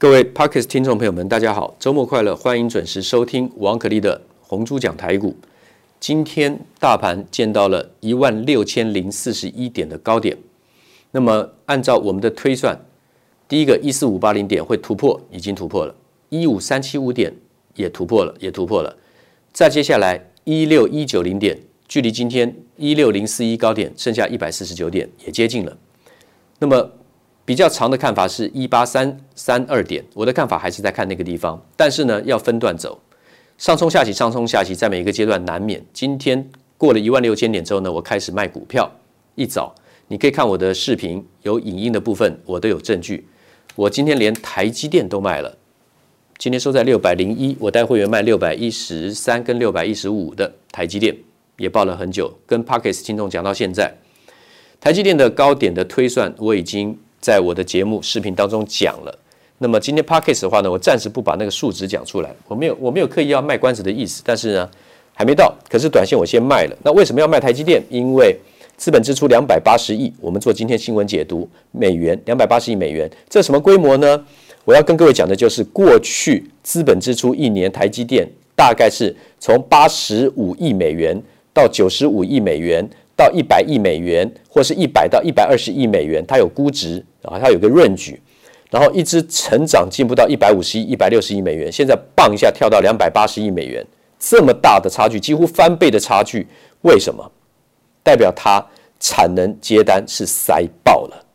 各位 Podcast 听众朋友们，大家好，周末快乐！欢迎准时收听王可立的红猪讲台股。今天大盘见到了一万六千零四十一点的高点，那么按照我们的推算，第一个一四五八零点会突破，已经突破了；一五三七五点也突破了，也突破了。再接下来一六一九零点，距离今天一六零四一高点剩下一百四十九点，也接近了。那么比较长的看法是一八三三二点，我的看法还是在看那个地方，但是呢，要分段走，上冲下洗，上冲下洗，在每一个阶段难免。今天过了一万六千点之后呢，我开始卖股票。一早你可以看我的视频，有影音的部分，我都有证据。我今天连台积电都卖了，今天收在六百零一，我带会员卖六百一十三跟六百一十五的台积电，也报了很久，跟 Podcast 听众讲到现在，台积电的高点的推算我已经。在我的节目视频当中讲了，那么今天 Podcast 的话呢，我暂时不把那个数值讲出来，我没有我没有刻意要卖关子的意思，但是呢还没到，可是短线我先卖了。那为什么要卖台积电？因为资本支出两百八十亿，我们做今天新闻解读，美元两百八十亿美元，这什么规模呢？我要跟各位讲的就是过去资本支出一年台积电大概是从八十五亿美元到九十五亿美元。到一百亿美元，或是一百到一百二十亿美元，它有估值啊，它有个润举然后一直成长进步到一百五十亿、一百六十亿美元，现在棒一下跳到两百八十亿美元，这么大的差距，几乎翻倍的差距，为什么？代表它产能接单是塞爆了，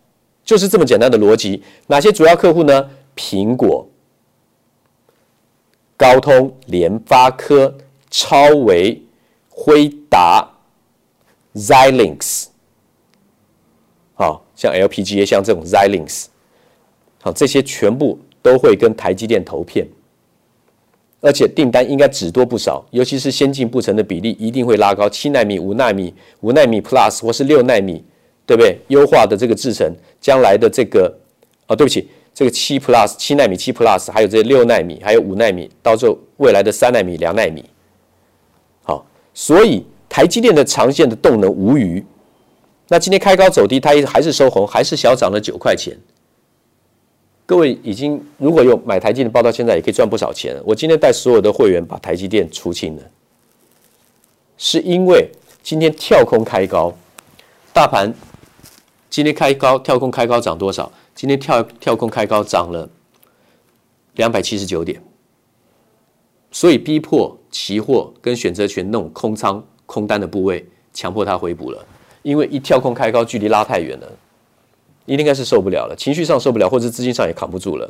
就是这么简单的逻辑。哪些主要客户呢？苹果、高通、联发科、超微、辉达。Xilinx，好像 LPGA，像这种 Xilinx，好，这些全部都会跟台积电投片，而且订单应该只多不少，尤其是先进制程的比例一定会拉高，七纳米、五纳米、五纳米 Plus 或是六纳米，对不对？优化的这个制程，将来的这个，哦，对不起，这个七 Plus、七纳米、七 Plus，还有这六纳米，还有五纳米，到时候未来的三纳米、两纳米，好，所以。台积电的长线的动能无虞，那今天开高走低，它还是收红，还是小涨了九块钱。各位已经如果有买台积的报到现在也可以赚不少钱。我今天带所有的会员把台积电出清了，是因为今天跳空开高，大盘今天开高跳空开高涨多少？今天跳跳空开高涨了两百七十九点，所以逼迫期货跟选择权那种空仓。空单的部位强迫它回补了，因为一跳空开高，距离拉太远了，应该是受不了了，情绪上受不了，或者资金上也扛不住了。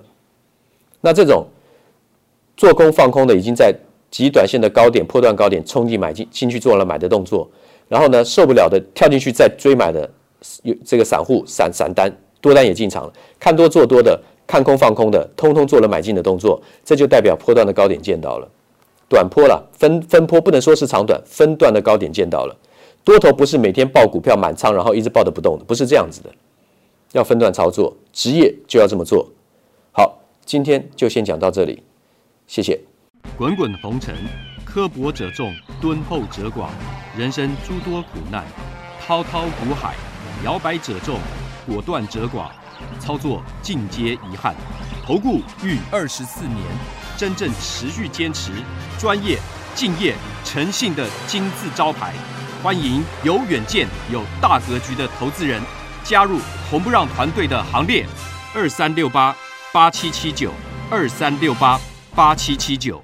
那这种做空放空的，已经在极短线的高点破断高点冲进买进进去做了买的动作，然后呢受不了的跳进去再追买的，有这个散户散散单多单也进场了，看多做多的，看空放空的，通通做了买进的动作，这就代表波段的高点见到了。短波了，分分波不能说是长短，分段的高点见到了。多头不是每天抱股票满仓，然后一直抱得不动的，不是这样子的。要分段操作，职业就要这么做。好，今天就先讲到这里，谢谢。滚滚红尘，刻薄者众，敦厚者寡；人生诸多苦难，滔滔苦海，摇摆者众，果断者寡。操作尽皆遗憾。投顾逾二十四年，真正持续坚持。专业、敬业、诚信的金字招牌，欢迎有远见、有大格局的投资人加入红不让团队的行列。二三六八八七七九，二三六八八七七九。